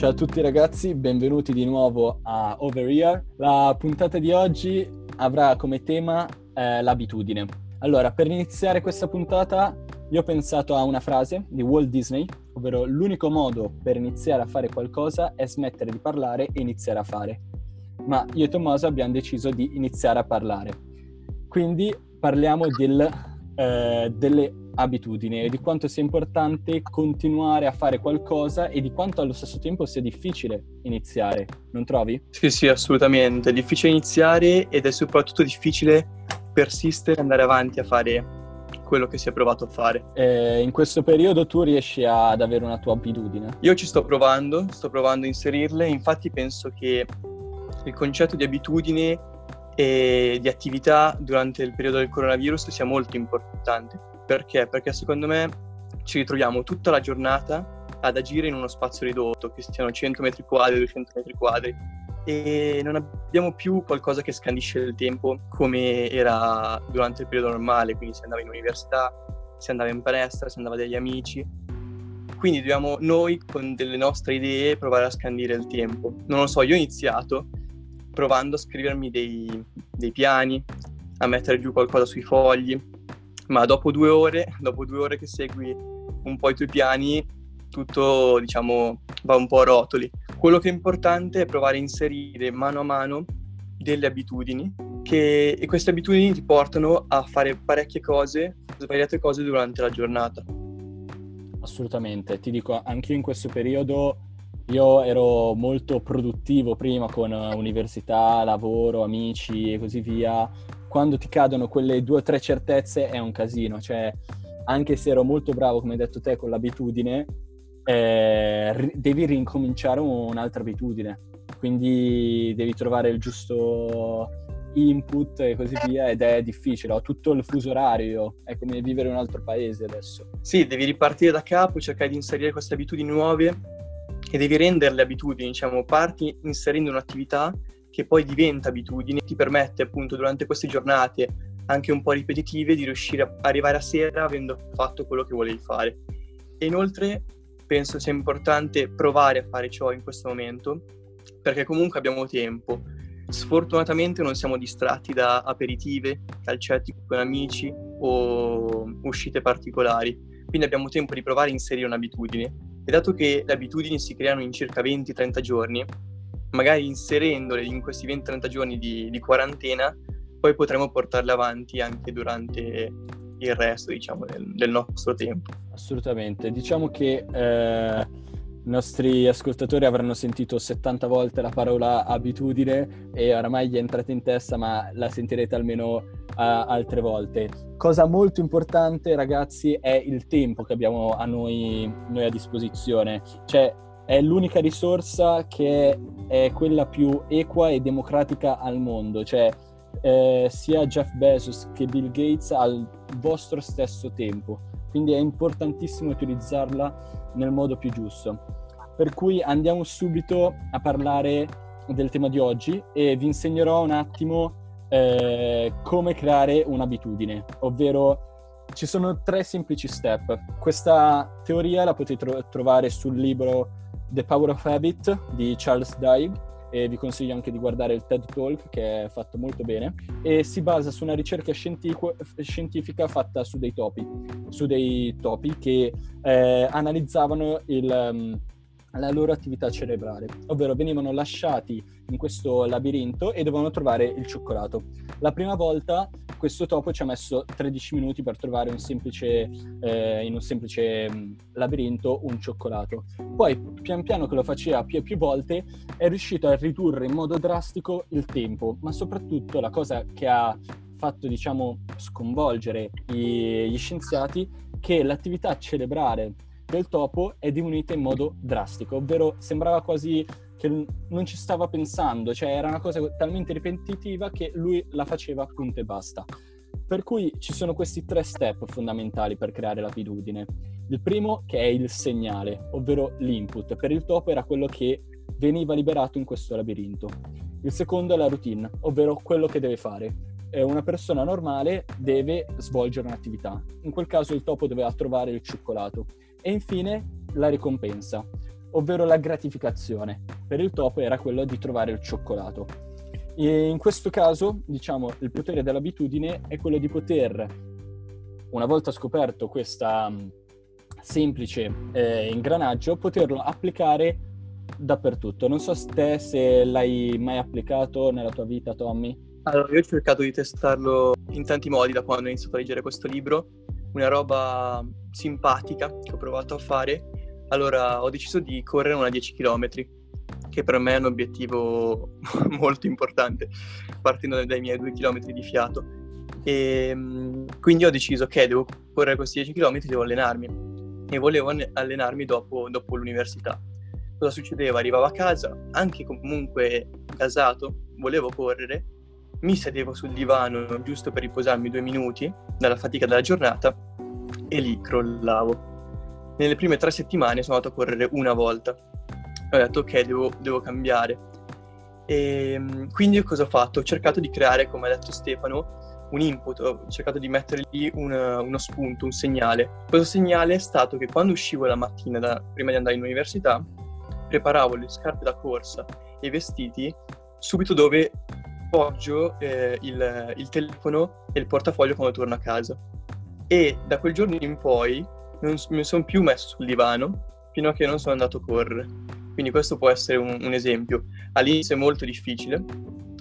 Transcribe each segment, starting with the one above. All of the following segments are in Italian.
Ciao a tutti ragazzi, benvenuti di nuovo a Over Here. La puntata di oggi avrà come tema eh, l'abitudine. Allora, per iniziare questa puntata io ho pensato a una frase di Walt Disney, ovvero l'unico modo per iniziare a fare qualcosa è smettere di parlare e iniziare a fare. Ma io e Tommaso abbiamo deciso di iniziare a parlare. Quindi parliamo del, eh, delle abitudini e di quanto sia importante continuare a fare qualcosa e di quanto allo stesso tempo sia difficile iniziare, non trovi? Sì, sì, assolutamente. È difficile iniziare ed è soprattutto difficile persistere e andare avanti a fare quello che si è provato a fare. Eh, in questo periodo tu riesci ad avere una tua abitudine? Io ci sto provando, sto provando a inserirle, infatti penso che il concetto di abitudine e di attività durante il periodo del coronavirus sia molto importante. Perché? Perché secondo me ci ritroviamo tutta la giornata ad agire in uno spazio ridotto, che siano 100 metri quadri, 200 metri quadri, e non abbiamo più qualcosa che scandisce il tempo come era durante il periodo normale, quindi si andava in università, si andava in palestra, si andava dagli amici. Quindi dobbiamo noi con delle nostre idee provare a scandire il tempo. Non lo so, io ho iniziato provando a scrivermi dei, dei piani, a mettere giù qualcosa sui fogli, ma dopo due ore, dopo due ore che segui un po' i tuoi piani, tutto diciamo va un po' a rotoli. Quello che è importante è provare a inserire mano a mano delle abitudini che, e queste abitudini ti portano a fare parecchie cose, svariate cose durante la giornata. Assolutamente, ti dico, anche in questo periodo io ero molto produttivo prima con università, lavoro, amici e così via. Quando ti cadono quelle due o tre certezze è un casino, cioè anche se ero molto bravo, come hai detto te, con l'abitudine, eh, devi rincominciare un'altra abitudine. Quindi devi trovare il giusto input e così via ed è difficile, ho tutto il fuso orario, è come vivere in un altro paese adesso. Sì, devi ripartire da capo, cercare di inserire queste abitudini nuove e devi renderle abitudini, diciamo, parti inserendo un'attività che poi diventa abitudine, ti permette appunto durante queste giornate anche un po' ripetitive di riuscire a arrivare a sera avendo fatto quello che volevi fare. E inoltre penso sia importante provare a fare ciò in questo momento, perché comunque abbiamo tempo. Sfortunatamente non siamo distratti da aperitive, calcetti con amici o uscite particolari, quindi abbiamo tempo di provare a inserire un'abitudine. E dato che le abitudini si creano in circa 20-30 giorni, magari inserendole in questi 20-30 giorni di, di quarantena, poi potremo portarle avanti anche durante il resto, diciamo, del, del nostro tempo. Assolutamente. Diciamo che eh, i nostri ascoltatori avranno sentito 70 volte la parola abitudine e oramai gli è entrata in testa, ma la sentirete almeno uh, altre volte. Cosa molto importante, ragazzi, è il tempo che abbiamo a noi, noi a disposizione. Cioè, è l'unica risorsa che è quella più equa e democratica al mondo. Cioè, eh, sia Jeff Bezos che Bill Gates al vostro stesso tempo. Quindi è importantissimo utilizzarla nel modo più giusto. Per cui andiamo subito a parlare del tema di oggi e vi insegnerò un attimo eh, come creare un'abitudine, ovvero ci sono tre semplici step. Questa teoria la potete tro- trovare sul libro The Power of Habit di Charles Duhigg e vi consiglio anche di guardare il TED Talk che è fatto molto bene e si basa su una ricerca scientifica fatta su dei topi, su dei topi che eh, analizzavano il, um, la loro attività cerebrale, ovvero venivano lasciati in questo labirinto e dovevano trovare il cioccolato. La prima volta questo topo ci ha messo 13 minuti per trovare un semplice, eh, in un semplice mm, labirinto un cioccolato. Poi, pian piano che lo faceva più e più volte, è riuscito a ridurre in modo drastico il tempo, ma soprattutto la cosa che ha fatto, diciamo, sconvolgere gli scienziati, che l'attività cerebrale del topo è diminuita in modo drastico, ovvero sembrava quasi che non ci stava pensando, cioè era una cosa talmente ripetitiva che lui la faceva punto e basta. Per cui ci sono questi tre step fondamentali per creare l'abitudine. Il primo che è il segnale, ovvero l'input. Per il topo era quello che veniva liberato in questo labirinto. Il secondo è la routine, ovvero quello che deve fare. Una persona normale deve svolgere un'attività. In quel caso il topo doveva trovare il cioccolato. E infine la ricompensa ovvero la gratificazione. Per il topo era quello di trovare il cioccolato. E in questo caso, diciamo, il potere dell'abitudine è quello di poter, una volta scoperto questa mm, semplice eh, ingranaggio, poterlo applicare dappertutto. Non so te se l'hai mai applicato nella tua vita, Tommy. Allora, io ho cercato di testarlo in tanti modi da quando ho iniziato a leggere questo libro. Una roba simpatica che ho provato a fare. Allora, ho deciso di correre una 10 km, che per me è un obiettivo molto importante, partendo dai miei 2 km di fiato. E ehm, quindi ho deciso che devo correre questi 10 km, devo allenarmi. E volevo allenarmi dopo, dopo l'università. Cosa succedeva? Arrivavo a casa, anche comunque gasato, volevo correre mi sedevo sul divano giusto per riposarmi due minuti dalla fatica della giornata e lì crollavo. Nelle prime tre settimane sono andato a correre una volta. Ho detto ok, devo, devo cambiare. E ehm, quindi cosa ho fatto? Ho cercato di creare, come ha detto Stefano, un input, ho cercato di mettere lì un, uno spunto, un segnale. Questo segnale è stato che quando uscivo la mattina da, prima di andare in università, preparavo le scarpe da corsa e i vestiti subito dove appoggio eh, il, il, telefono e il portafoglio quando torno a casa. E da quel giorno in poi non mi sono più messo sul divano fino a che non sono andato a correre. Quindi questo può essere un, un esempio. All'inizio è molto difficile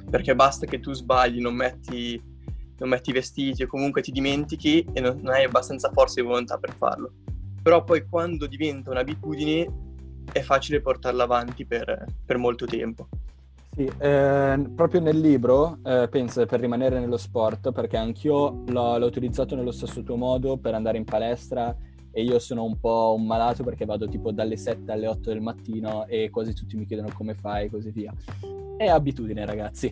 perché basta che tu sbagli, non metti, non metti i vestiti o comunque ti dimentichi e non, non hai abbastanza forza di volontà per farlo. Però poi quando diventa un'abitudine è facile portarla avanti per, per molto tempo. Sì, eh, proprio nel libro, eh, penso per rimanere nello sport, perché anch'io l'ho, l'ho, utilizzato nello stesso tuo modo per andare in palestra e io sono un po' un malato perché vado tipo dalle 7 alle 8 del mattino e quasi tutti mi chiedono come fai e così via. È abitudine ragazzi.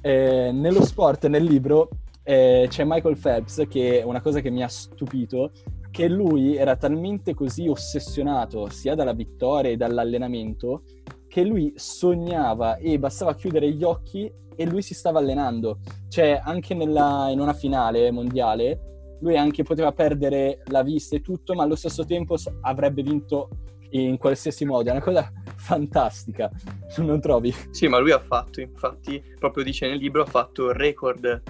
Eh, nello sport, nel libro, eh, c'è Michael Phelps che una cosa che mi ha stupito, che lui era talmente così ossessionato sia dalla vittoria e dall'allenamento che lui sognava e bastava chiudere gli occhi e lui si stava allenando. Cioè, anche nella, in una finale mondiale, lui anche poteva perdere la vista e tutto, ma allo stesso tempo avrebbe vinto in qualsiasi modo. È una cosa fantastica, non trovi? Sì, ma lui ha fatto, infatti, proprio dice nel libro, ha fatto il record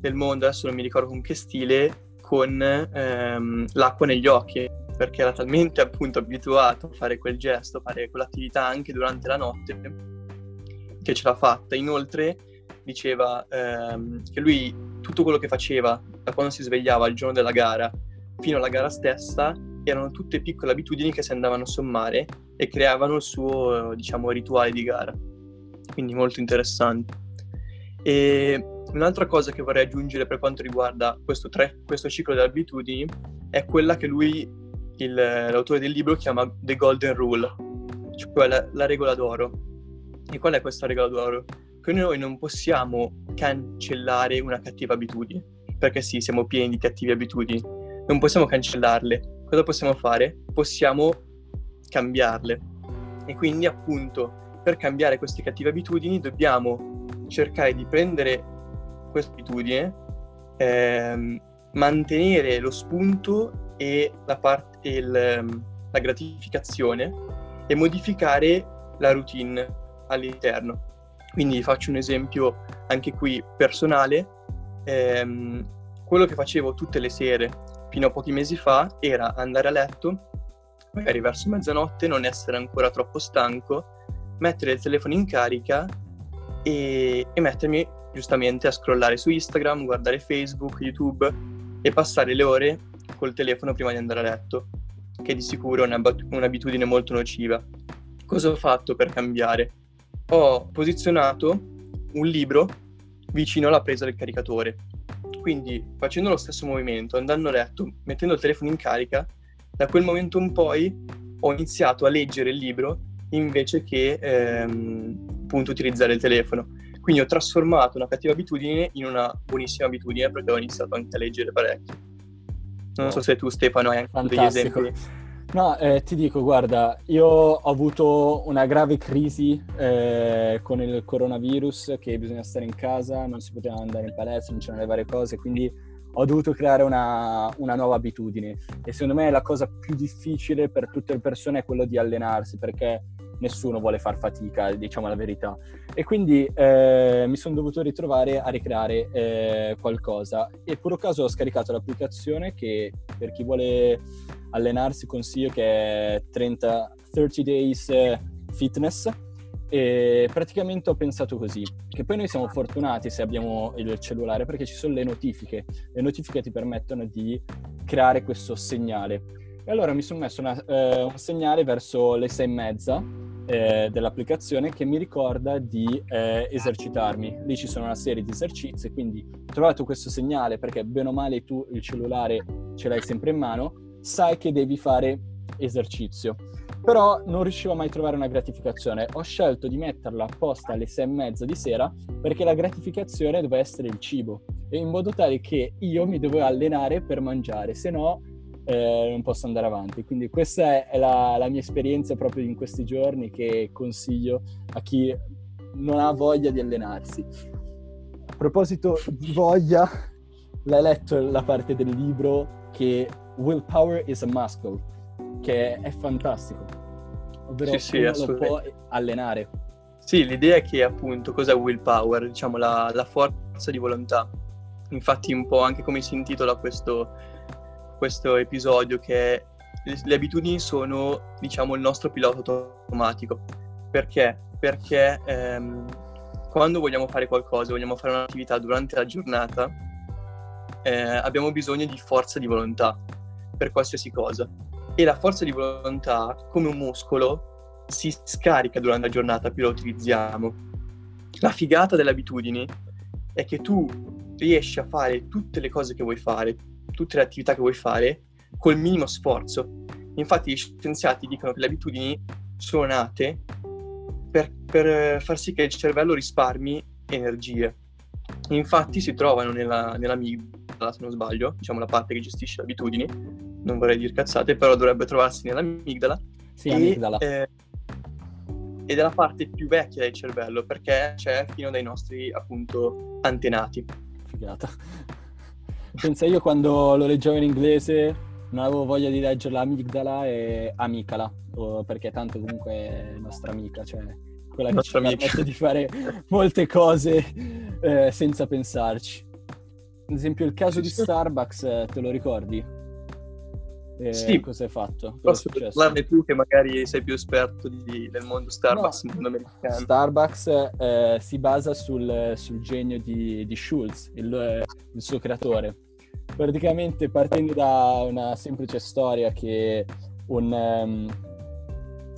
del mondo, adesso non mi ricordo con che stile, con ehm, l'acqua negli occhi perché era talmente appunto abituato a fare quel gesto, a fare quell'attività anche durante la notte, che ce l'ha fatta. Inoltre diceva ehm, che lui tutto quello che faceva da quando si svegliava il giorno della gara fino alla gara stessa erano tutte piccole abitudini che si andavano a sommare e creavano il suo, diciamo, rituale di gara. Quindi molto interessante. E un'altra cosa che vorrei aggiungere per quanto riguarda questo, tre, questo ciclo di abitudini è quella che lui il, l'autore del libro chiama The Golden Rule, cioè la, la regola d'oro. E qual è questa regola d'oro? Che noi non possiamo cancellare una cattiva abitudine, perché sì, siamo pieni di cattive abitudini, non possiamo cancellarle. Cosa possiamo fare? Possiamo cambiarle. E quindi appunto per cambiare queste cattive abitudini dobbiamo cercare di prendere questa abitudine, ehm, mantenere lo spunto e la, part- il, ehm, la gratificazione e modificare la routine all'interno. Quindi faccio un esempio anche qui personale. Ehm, quello che facevo tutte le sere fino a pochi mesi fa era andare a letto, magari verso mezzanotte, non essere ancora troppo stanco, mettere il telefono in carica e, e mettermi giustamente a scrollare su Instagram, guardare Facebook, YouTube e passare le ore col telefono prima di andare a letto, che di sicuro è un'abitudine molto nociva. Cosa ho fatto per cambiare? Ho posizionato un libro vicino alla presa del caricatore. Quindi facendo lo stesso movimento, andando a letto, mettendo il telefono in carica, da quel momento in poi ho iniziato a leggere il libro invece che ehm, appunto utilizzare il telefono. Quindi ho trasformato una cattiva abitudine in una buonissima abitudine perché ho iniziato anche a leggere parecchio. Non so se tu Stefano hai anche degli esempi. No, eh, ti dico, guarda, io ho avuto una grave crisi eh, con il coronavirus, che bisogna stare in casa, non si poteva andare in palestra, non c'erano le varie cose, quindi ho dovuto creare una, una, nuova abitudine. E secondo me la cosa più difficile per tutte le persone è quello di allenarsi perché nessuno vuole far fatica, diciamo la verità. E quindi eh, mi sono dovuto ritrovare a ricreare eh, qualcosa e puro caso ho scaricato l'applicazione che per chi vuole allenarsi consiglio che è 30, 30 Days eh, Fitness e praticamente ho pensato così, che poi noi siamo fortunati se abbiamo il cellulare perché ci sono le notifiche. Le notifiche ti permettono di creare questo segnale. E allora mi sono messo una, eh, un segnale verso le sei e mezza eh, dell'applicazione che mi ricorda di eh, esercitarmi. Lì ci sono una serie di esercizi, quindi ho trovato questo segnale perché bene o male tu il cellulare ce l'hai sempre in mano, sai che devi fare esercizio però non riuscivo mai a trovare una gratificazione. Ho scelto di metterla apposta alle sei e mezza di sera perché la gratificazione doveva essere il cibo, e in modo tale che io mi dovevo allenare per mangiare, se no eh, non posso andare avanti. Quindi questa è la, la mia esperienza proprio in questi giorni che consiglio a chi non ha voglia di allenarsi. A proposito di voglia, l'hai letto la parte del libro che Willpower is a Muscle che è fantastico. Ovvero sì, sì, lo può allenare. Sì, l'idea è che appunto cos'è willpower? Diciamo la, la, forza di volontà. Infatti un po' anche come si intitola questo, questo episodio che le, le abitudini sono diciamo il nostro pilota automatico. Perché? Perché ehm, quando vogliamo fare qualcosa, vogliamo fare un'attività durante la giornata, eh, abbiamo bisogno di forza di volontà per qualsiasi cosa e la forza di volontà, come un muscolo, si scarica durante la giornata più la utilizziamo. La figata delle abitudini è che tu riesci a fare tutte le cose che vuoi fare, tutte le attività che vuoi fare, col minimo sforzo. Infatti gli scienziati dicono che le abitudini sono nate per, per far sì che il cervello risparmi energie. Infatti si trovano nella, nell'amigdala, se non sbaglio, diciamo la parte che gestisce le abitudini, non vorrei dire cazzate, però dovrebbe trovarsi nell'amigdala. Sì, e, amigdala. Eh, ed è la parte più vecchia del cervello, perché c'è fino dai nostri, appunto, antenati. Figata. Pensa io quando lo leggevo in inglese non avevo voglia di leggere l'amigdala e amicala, perché tanto comunque è nostra amica, cioè quella che ci permette di fare molte cose eh, senza pensarci. Ad esempio il caso di Starbucks, eh, te lo ricordi? Eh, sì. Cosa hai fatto? Posso parlarne tu che magari sei più esperto di, del mondo Starbucks, no, mondo americano. Starbucks eh, si basa sul, sul genio di, di Schultz, il, il, suo creatore. Praticamente partendo da una semplice storia che un, um,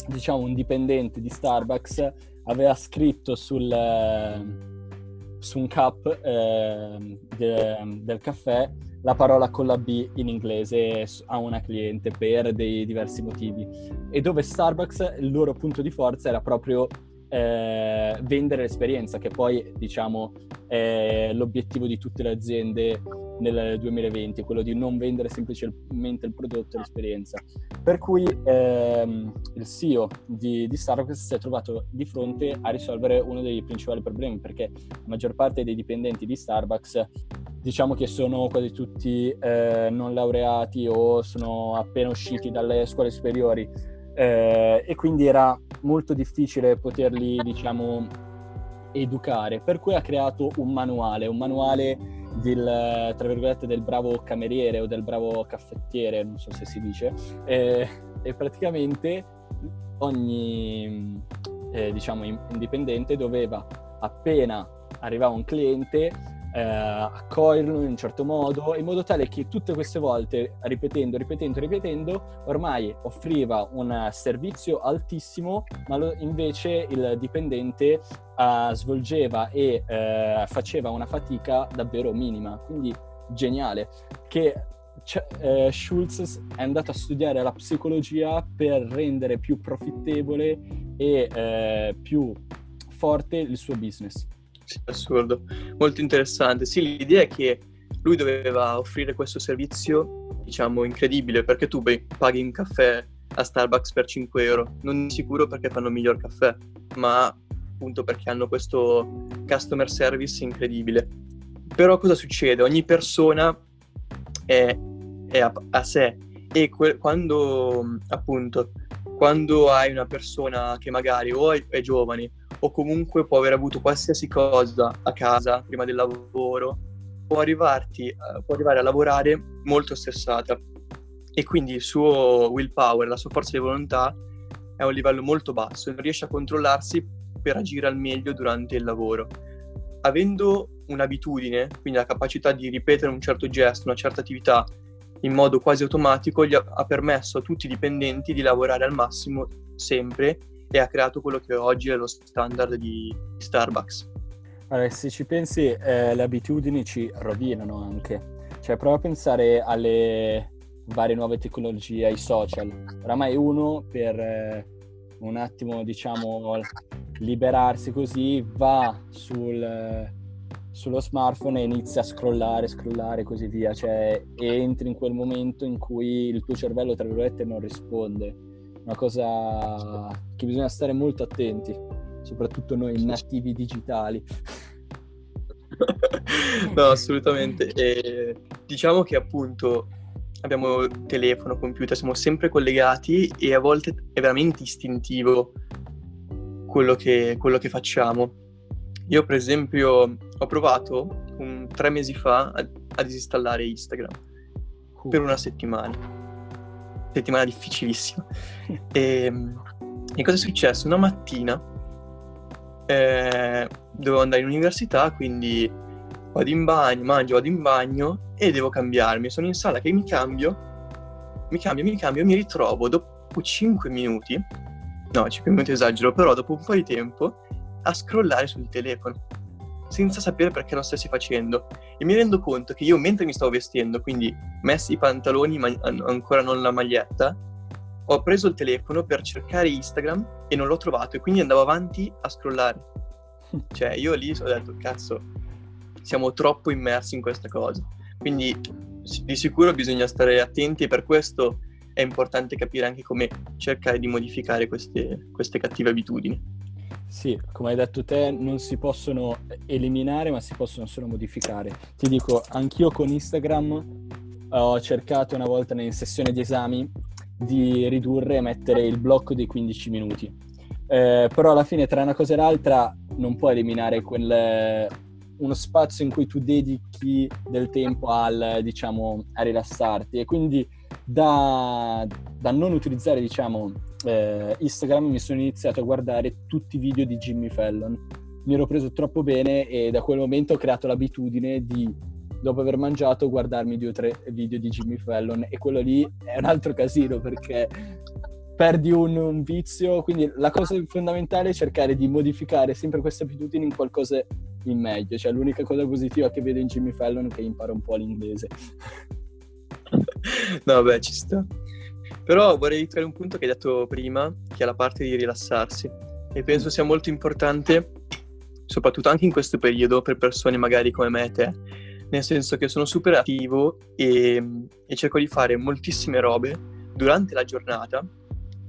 diciamo, un dipendente di Starbucks aveva scritto sul, uh, su un cup uh, de, del caffè la parola con la B in inglese a una cliente per dei diversi motivi. E dove Starbucks il loro punto di forza era proprio eh, vendere l'esperienza che poi diciamo è l'obiettivo di tutte le aziende nel 2020, quello di non vendere semplicemente il prodotto e l'esperienza. Per cui ehm, il CEO di, di, Starbucks si è trovato di fronte a risolvere uno dei principali problemi, perché la maggior parte dei dipendenti di Starbucks diciamo che sono quasi tutti eh, non laureati o sono appena usciti dalle scuole superiori eh, e quindi era molto difficile poterli, diciamo, educare, per cui ha creato un manuale, un manuale del, tra virgolette, del bravo cameriere o del bravo caffettiere, non so se si dice, eh, e praticamente ogni, eh, diciamo, indipendente doveva, appena arrivava un cliente, eh, accoglierlo in un certo modo, in modo tale che tutte queste volte, ripetendo, ripetendo, ripetendo, ormai offriva un servizio altissimo, ma lo, invece il dipendente uh, svolgeva e uh, faceva una fatica davvero minima, quindi geniale, che uh, Schultz è andato a studiare la psicologia per rendere più profittevole e più forte il suo business. Assurdo, molto interessante. Sì, l'idea è che lui doveva offrire questo servizio, diciamo, incredibile, perché tu paghi un caffè a Starbucks per 5 euro, non sicuro perché fanno miglior caffè, ma appunto perché hanno questo customer service incredibile. Però cosa succede? Ogni persona è, è a, a, sé e que- quando appunto quando hai una persona che magari o è, è giovane o comunque può aver avuto qualsiasi cosa a casa prima del lavoro, può, arrivarti, uh, può arrivare a lavorare molto stressata e quindi il suo willpower, la sua forza di volontà è a un livello molto basso e non riesce a controllarsi per agire al meglio durante il lavoro. Avendo un'abitudine, quindi la capacità di ripetere un certo gesto, una certa attività in modo quasi automatico, gli ha, ha permesso a tutti i dipendenti di lavorare al massimo sempre e ha creato quello che oggi è lo standard di Starbucks. Allora, se ci pensi, eh, le abitudini ci rovinano anche. Cioè, prova a pensare alle varie nuove tecnologie, ai social. Oramai uno per eh, un attimo, diciamo, liberarsi così, va sul, sullo smartphone e inizia a scrollare, scrollare e così via. Cioè, entri in quel momento in cui il tuo cervello, tra virgolette, non risponde una cosa che bisogna stare molto attenti, soprattutto noi nativi digitali. no, assolutamente. E diciamo che appunto abbiamo telefono, computer, siamo sempre collegati e a volte è veramente istintivo quello che, quello che facciamo. Io per esempio ho provato un, tre mesi fa a, a disinstallare Instagram uh. per una settimana settimana difficilissima. E, ehm, e cosa è successo? Una mattina eh, dovevo andare in università, quindi vado in bagno, mangio, vado in bagno e devo cambiarmi. Sono in sala che mi cambio, mi cambio, mi cambio, mi ritrovo dopo 5 minuti, no 5 minuti esagero, però dopo un po' di tempo a scrollare sul telefono senza sapere perché lo stessi facendo. E mi rendo conto che io mentre mi stavo vestendo, quindi messi i pantaloni ma ancora non la maglietta, ho preso il telefono per cercare Instagram e non l'ho trovato e quindi andavo avanti a scrollare. Cioè io lì ho detto, cazzo, siamo troppo immersi in questa cosa. Quindi di sicuro bisogna stare attenti e per questo è importante capire anche come cercare di modificare queste, queste cattive abitudini. Sì, come hai detto te, non si possono eliminare, ma si possono solo modificare. Ti dico, anch'io con Instagram ho cercato una volta in sessione di esami di ridurre e mettere il blocco dei 15 minuti. Eh, però alla fine, tra una cosa e l'altra, non puoi eliminare quel, uno spazio in cui tu dedichi del tempo al, diciamo, a rilassarti. E quindi da, da non utilizzare, diciamo, eh, Instagram mi sono iniziato a guardare tutti i video di Jimmy Fallon. Mi ero preso troppo bene e da quel momento ho creato l'abitudine di, dopo aver mangiato, guardarmi due o tre video di Jimmy Fallon e quello lì è un altro casino perché perdi un, un vizio, quindi la cosa fondamentale è cercare di modificare sempre queste abitudini in qualcosa in meglio, cioè l'unica cosa positiva che vedo in Jimmy Fallon è che impara un po' l'inglese. no, beh, ci sta. Però vorrei ritornare un punto che hai detto prima, che è la parte di rilassarsi. E penso sia molto importante, soprattutto anche in questo periodo, per persone magari come me e te, nel senso che sono super attivo e, e cerco di fare moltissime robe durante la giornata,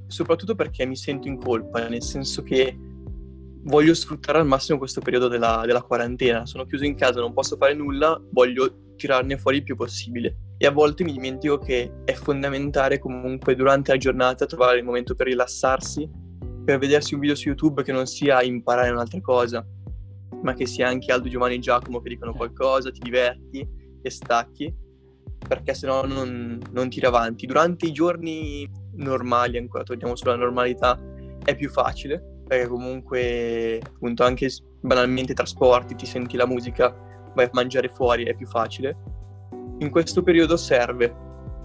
soprattutto perché mi sento in colpa, nel senso che voglio sfruttare al massimo questo periodo della, della quarantena. Sono chiuso in casa, non posso fare nulla, voglio tirarne fuori il più possibile e a volte mi dimentico che è fondamentale comunque durante la giornata trovare il momento per rilassarsi, per vedersi un video su YouTube che non sia imparare un'altra cosa, ma che sia anche Aldo Giovanni e Giacomo che dicono qualcosa, ti diverti e stacchi, perché sennò non, non tiri avanti. Durante i giorni normali, ancora torniamo sulla normalità, è più facile, perché comunque appunto anche banalmente trasporti, ti senti la musica, vai a mangiare fuori, è più facile in questo periodo serve,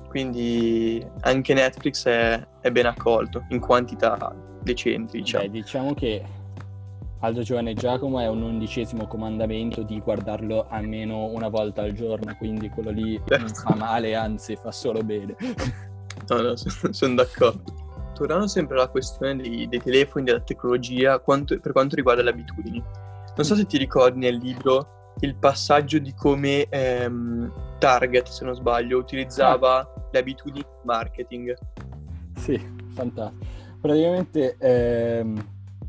quindi anche Netflix è, è ben accolto in quantità decenti. Diciamo. Beh, diciamo che Aldo Giovanni Giacomo è un undicesimo comandamento di guardarlo almeno una volta al giorno, quindi quello lì non fa male, anzi fa solo bene. no, no, sono, sono d'accordo. Tornando sempre alla questione dei, dei telefoni, della tecnologia, quanto, per quanto riguarda le abitudini. Non so se ti ricordi nel libro il passaggio di come ehm, Target, se non sbaglio, utilizzava ah. le abitudini di marketing. Sì, fantastico. Praticamente ehm,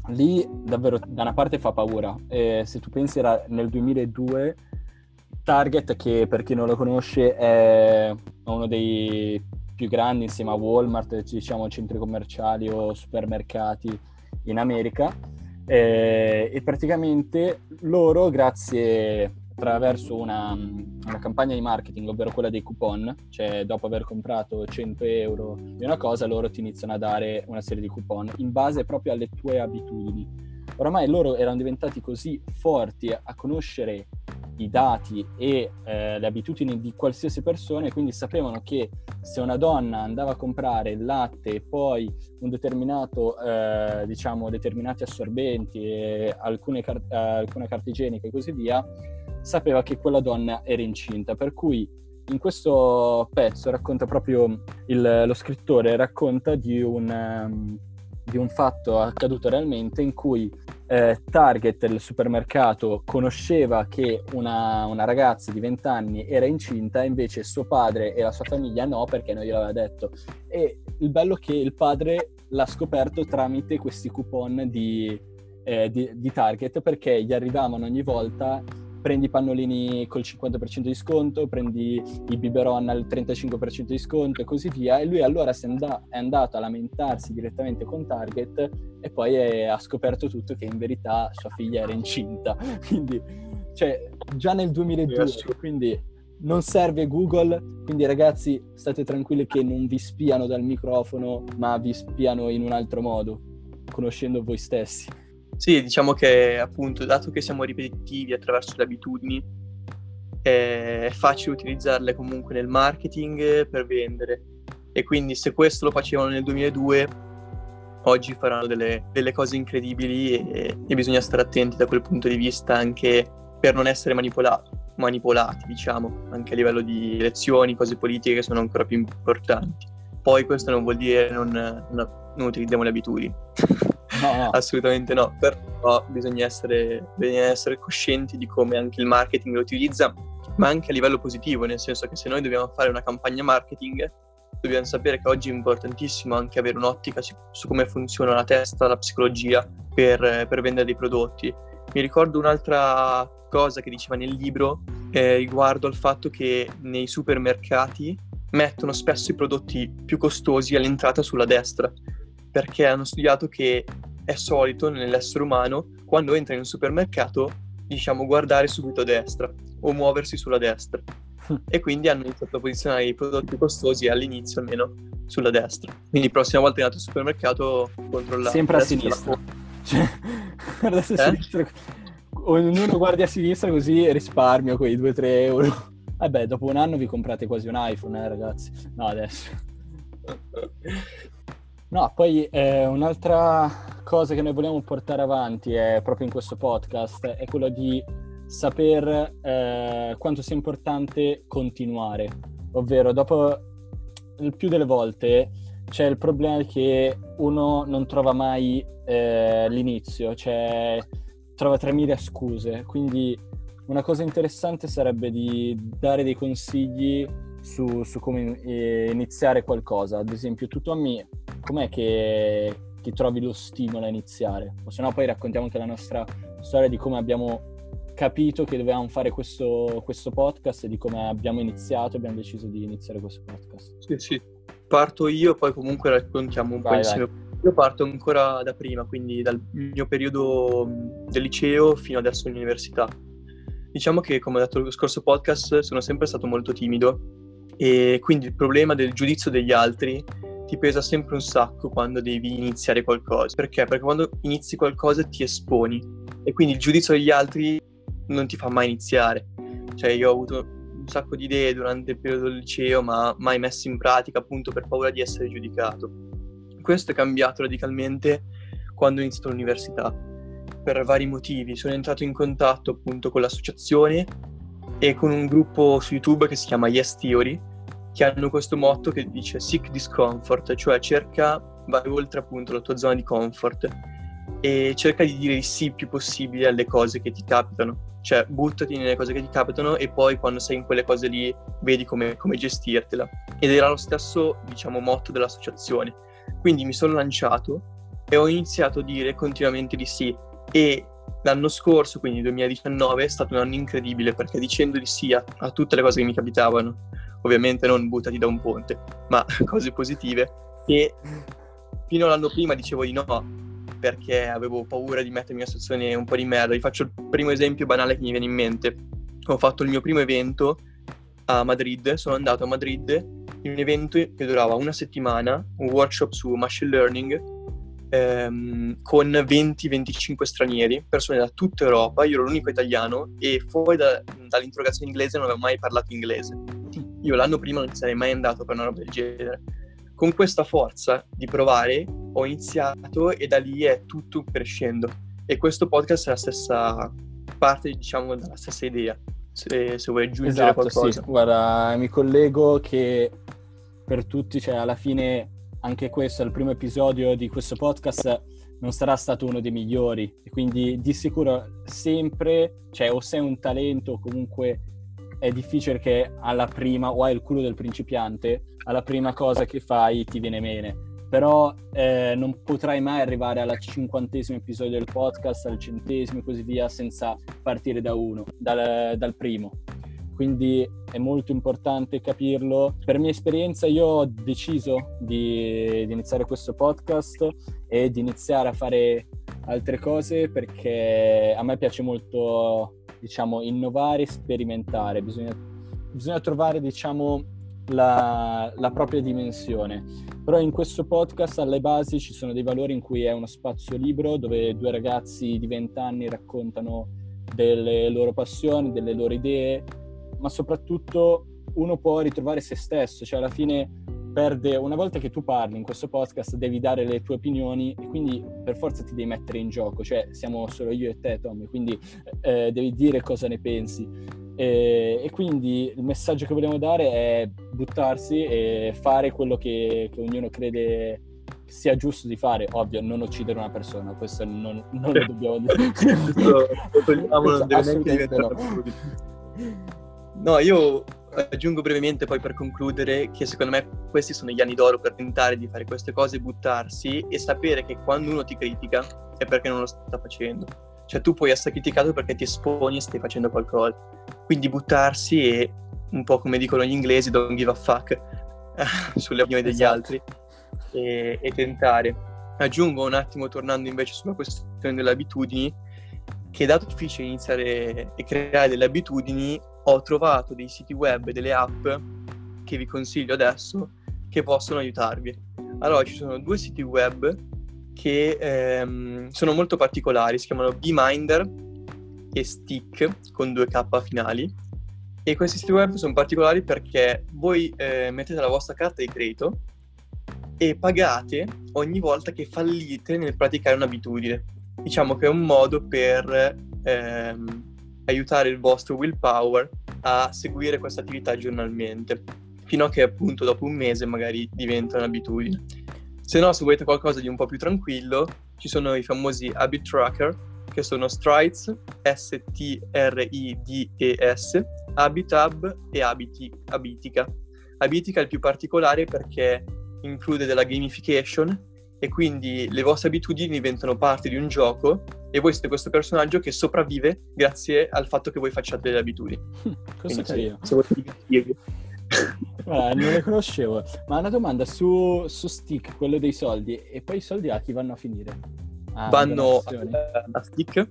lì davvero da una parte fa paura. Eh, se tu pensi era nel 2002 Target, che per chi non lo conosce è uno dei più grandi insieme a Walmart, diciamo centri commerciali o supermercati in America. Eh, e praticamente loro, grazie attraverso una, una, campagna di marketing, ovvero quella dei coupon, cioè dopo aver comprato 100 euro di una cosa, loro ti iniziano a dare una serie di coupon in base proprio alle tue abitudini. Oramai loro erano diventati così forti a conoscere i dati e eh, le abitudini di qualsiasi persona e quindi sapevano che se una donna andava a comprare il latte e poi un determinato, eh, diciamo, determinati assorbenti e alcune, car- eh, alcune carte igieniche e così via, sapeva che quella donna era incinta, per cui in questo pezzo racconta proprio il, lo scrittore racconta di un, um, di un fatto accaduto realmente in cui eh, Target, il supermercato, conosceva che una, una, ragazza di 20 anni era incinta, invece suo padre e la sua famiglia no, perché non gliel'aveva detto. E il bello è che il padre l'ha scoperto tramite questi coupon di, eh, di, di Target, perché gli arrivavano ogni volta prendi i pannolini col 50% di sconto, prendi i biberon al 35% di sconto e così via. E lui allora è, and- è andato a lamentarsi direttamente con Target e poi è- ha scoperto tutto che in verità sua figlia era incinta. quindi, cioè, già nel 2002, quindi non serve Google, quindi ragazzi state tranquilli che non vi spiano dal microfono, ma vi spiano in un altro modo, conoscendo voi stessi. Sì, diciamo che appunto, dato che siamo ripetitivi attraverso le abitudini, è facile utilizzarle comunque nel marketing per vendere. E quindi se questo lo facevano nel 2002, oggi faranno delle, delle cose incredibili e, e, bisogna stare attenti da quel punto di vista anche per non essere manipolati, diciamo, anche a livello di elezioni, cose politiche che sono ancora più importanti. Poi questo non vuol dire non, non, non utilizziamo le abitudini. No, no. Assolutamente no, però bisogna essere, bisogna essere coscienti di come anche il marketing lo utilizza, ma anche a livello positivo, nel senso che se noi dobbiamo fare una campagna marketing, dobbiamo sapere che oggi è importantissimo anche avere un'ottica su, su come funziona la testa, la psicologia per, per, vendere dei prodotti. Mi ricordo un'altra cosa che diceva nel libro eh, riguardo al fatto che nei supermercati mettono spesso i prodotti più costosi all'entrata sulla destra perché hanno studiato che è solito nell'essere umano, quando entra in un supermercato, diciamo guardare subito a destra o muoversi sulla destra. e quindi hanno iniziato a posizionare i prodotti costosi all'inizio almeno sulla destra. Quindi la prossima volta che andate al supermercato controllate. Sempre a sinistra. Cioè, guardate a eh? sinistra. Ognuno guardi a sinistra così risparmio quei 2-3 euro. Vabbè, dopo un anno vi comprate quasi un iPhone, eh, ragazzi. No, adesso. No, poi eh, un'altra cosa che noi vogliamo portare avanti è proprio in questo podcast è quello di saper eh, quanto sia importante continuare, ovvero dopo il più delle volte c'è il problema che uno non trova mai eh, l'inizio, cioè trova 3000 scuse, quindi una cosa interessante sarebbe di dare dei consigli su, su come eh, iniziare qualcosa, ad esempio tu Tommy com'è che, che trovi lo stimolo a iniziare? O se no poi raccontiamo anche la nostra storia di come abbiamo capito che dovevamo fare questo, questo podcast e di come abbiamo iniziato e abbiamo deciso di iniziare questo podcast. Sì, sì. Parto io, poi comunque raccontiamo un vai, po' insieme. Vai. Io parto ancora da prima, quindi dal mio periodo del liceo fino adesso all'università. Diciamo che, come ho detto nello scorso podcast, sono sempre stato molto timido e quindi il problema del giudizio degli altri ti pesa sempre un sacco quando devi iniziare qualcosa. Perché? Perché quando inizi qualcosa ti esponi e quindi il giudizio degli altri non ti fa mai iniziare. Cioè io ho avuto un sacco di idee durante il periodo del liceo ma mai messe in pratica appunto per paura di essere giudicato. Questo è cambiato radicalmente quando ho iniziato l'università per vari motivi. Sono entrato in contatto appunto con l'associazione e con un gruppo su YouTube che si chiama Yes Theory che hanno questo motto che dice seek discomfort, cioè cerca, vai oltre appunto la tua zona di comfort e cerca di dire il sì più possibile alle cose che ti capitano, cioè buttati nelle cose che ti capitano e poi quando sei in quelle cose lì vedi come, come gestirtela. Ed era lo stesso, diciamo, motto dell'associazione. Quindi mi sono lanciato e ho iniziato a dire continuamente di sì e l'anno scorso, quindi 2019, è stato un anno incredibile perché dicendo di sì a, a tutte le cose che mi capitavano, ovviamente non buttati da un ponte, ma cose positive, e fino all'anno prima dicevo di no perché avevo paura di mettermi in una situazione un po' di merda. Vi faccio il primo esempio banale che mi viene in mente. Ho fatto il mio primo evento a Madrid, sono andato a Madrid in un evento che durava una settimana, un workshop su machine learning ehm, con 20-25 stranieri, persone da tutta Europa, io ero l'unico italiano e fuori da, dall'interrogazione inglese non avevo mai parlato inglese. Io l'anno prima non sarei mai andato per una roba del genere. Con questa forza di provare ho iniziato e da lì è tutto crescendo. E questo podcast è la stessa parte, diciamo, dalla stessa idea. Se, se vuoi aggiungere esatto, qualcosa. Sì. Guarda, mi collego che per tutti, cioè alla fine anche questo il primo episodio di questo podcast, non sarà stato uno dei migliori. Quindi di sicuro sempre, cioè o sei un talento o comunque è difficile che alla prima, o hai il culo del principiante, alla prima cosa che fai ti viene bene però eh, non potrai mai arrivare al cinquantesimo episodio del podcast, al centesimo e così via, senza partire da uno, dal, dal primo. Quindi è molto importante capirlo. Per mia esperienza io ho deciso di, di iniziare questo podcast e di iniziare a fare altre cose perché a me piace molto, diciamo, innovare sperimentare. Bisogna, bisogna trovare, diciamo, la, la, propria dimensione. Però in questo podcast alle basi ci sono dei valori in cui è uno spazio libero dove due ragazzi di 20 anni raccontano delle loro passioni, delle loro idee, ma soprattutto uno può ritrovare se stesso, cioè alla fine perde, una volta che tu parli in questo podcast devi dare le tue opinioni e quindi per forza ti devi mettere in gioco, cioè siamo solo io e te Tommy, quindi eh, devi dire cosa ne pensi e, e, quindi il messaggio che vogliamo dare è buttarsi e fare quello che, che ognuno crede sia giusto di fare. Ovvio, non uccidere una persona, questo non, non lo dobbiamo dire. no. No, io aggiungo brevemente poi per concludere che secondo me questi sono gli anni d'oro per tentare di fare queste cose, buttarsi e sapere che quando uno ti critica è perché non lo sta facendo. Cioè tu puoi essere criticato perché ti esponi e stai facendo qualcosa. Quindi buttarsi e un po' come dicono gli inglesi, don't give a fuck sulle opinioni degli esatto. altri e, e, tentare. Aggiungo un attimo, tornando invece sulla questione delle abitudini, che dato difficile iniziare e creare delle abitudini, ho trovato dei siti web delle app che vi consiglio adesso che possono aiutarvi. Allora, ci sono due siti web che ehm, sono molto particolari, si chiamano BeMinder e Stick con due K finali. E questi siti web sono particolari perché voi eh, mettete la vostra carta di credito e pagate ogni volta che fallite nel praticare un'abitudine. Diciamo che è un modo per ehm, aiutare il vostro willpower a seguire questa attività giornalmente, fino a che appunto dopo un mese magari diventa un'abitudine. Se no, se volete qualcosa di un po' più tranquillo, ci sono i famosi habit tracker, che sono Strides, S-T-R-I-D-E-S, Habitab e Abiti, Abitica. Abitica è il più particolare perché include della gamification e quindi le vostre abitudini diventano parte di un gioco e voi siete questo personaggio che sopravvive grazie al fatto che voi facciate delle abitudini. Questo è carino. Se, se Guarda, non le conoscevo. Ma una domanda su, su, Stick, quello dei soldi, e poi i soldi a chi vanno a finire? Ah, vanno a, a Stick,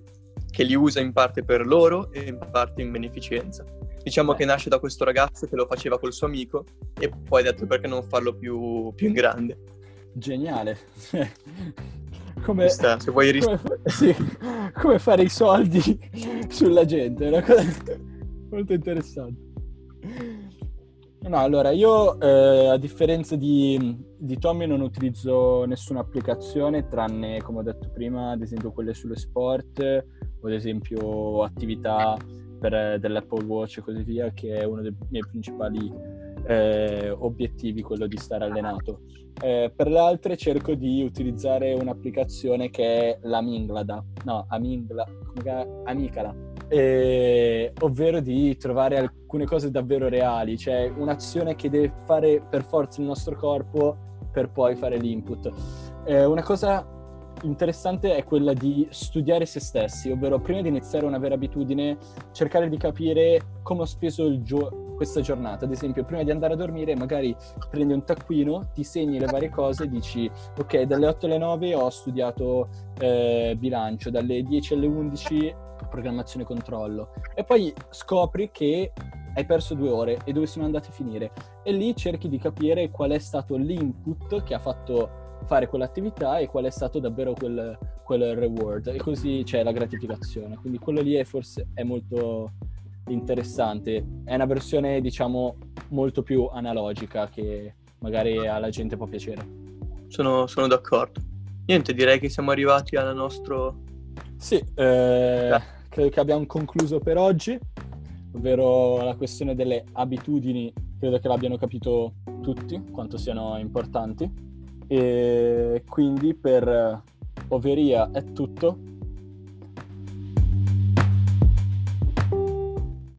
che li usa in parte per loro e in parte in beneficenza. Diciamo Beh. che nasce da questo ragazzo che lo faceva col suo amico e poi ha detto perché non farlo più, più in grande. Geniale. come, sta, se vuoi come, sì, come fare i soldi sulla gente, è una cosa molto interessante. No, allora io eh, a differenza di, di, Tommy non utilizzo nessuna applicazione tranne, come ho detto prima, ad esempio quelle sullo sport o ad esempio attività per, dell'Apple Watch e così via, che è uno dei miei principali eh, obiettivi, quello di stare allenato. Eh, per le altre cerco di utilizzare un'applicazione che è la Minglada, no, Amingla, Amicala, eh, ovvero di trovare alcune cose davvero reali, cioè un'azione che deve fare per forza il nostro corpo per poi fare l'input. Una cosa interessante è quella di studiare se stessi, ovvero prima di iniziare una vera abitudine, cercare di capire come ho speso gio- questa giornata. Ad esempio, prima di andare a dormire, magari prendi un taccuino, ti segni le varie cose e dici: Ok, dalle 8 alle 9 ho studiato eh, bilancio, dalle 10 alle 11 programmazione controllo. E poi scopri che hai perso due ore e dove sono andati a finire. E lì cerchi di capire qual è stato l'input che ha fatto fare quell'attività e qual è stato davvero quel, quel reward. E così c'è la gratificazione. Quindi quello lì è forse è molto interessante. È una versione, diciamo, molto più analogica che magari alla gente può piacere. Sono, sono d'accordo. Niente, direi che siamo arrivati al nostro... Sì, eh, credo che abbiamo concluso per oggi ovvero la questione delle abitudini, credo che l'abbiano capito tutti quanto siano importanti. E quindi per Overia è tutto.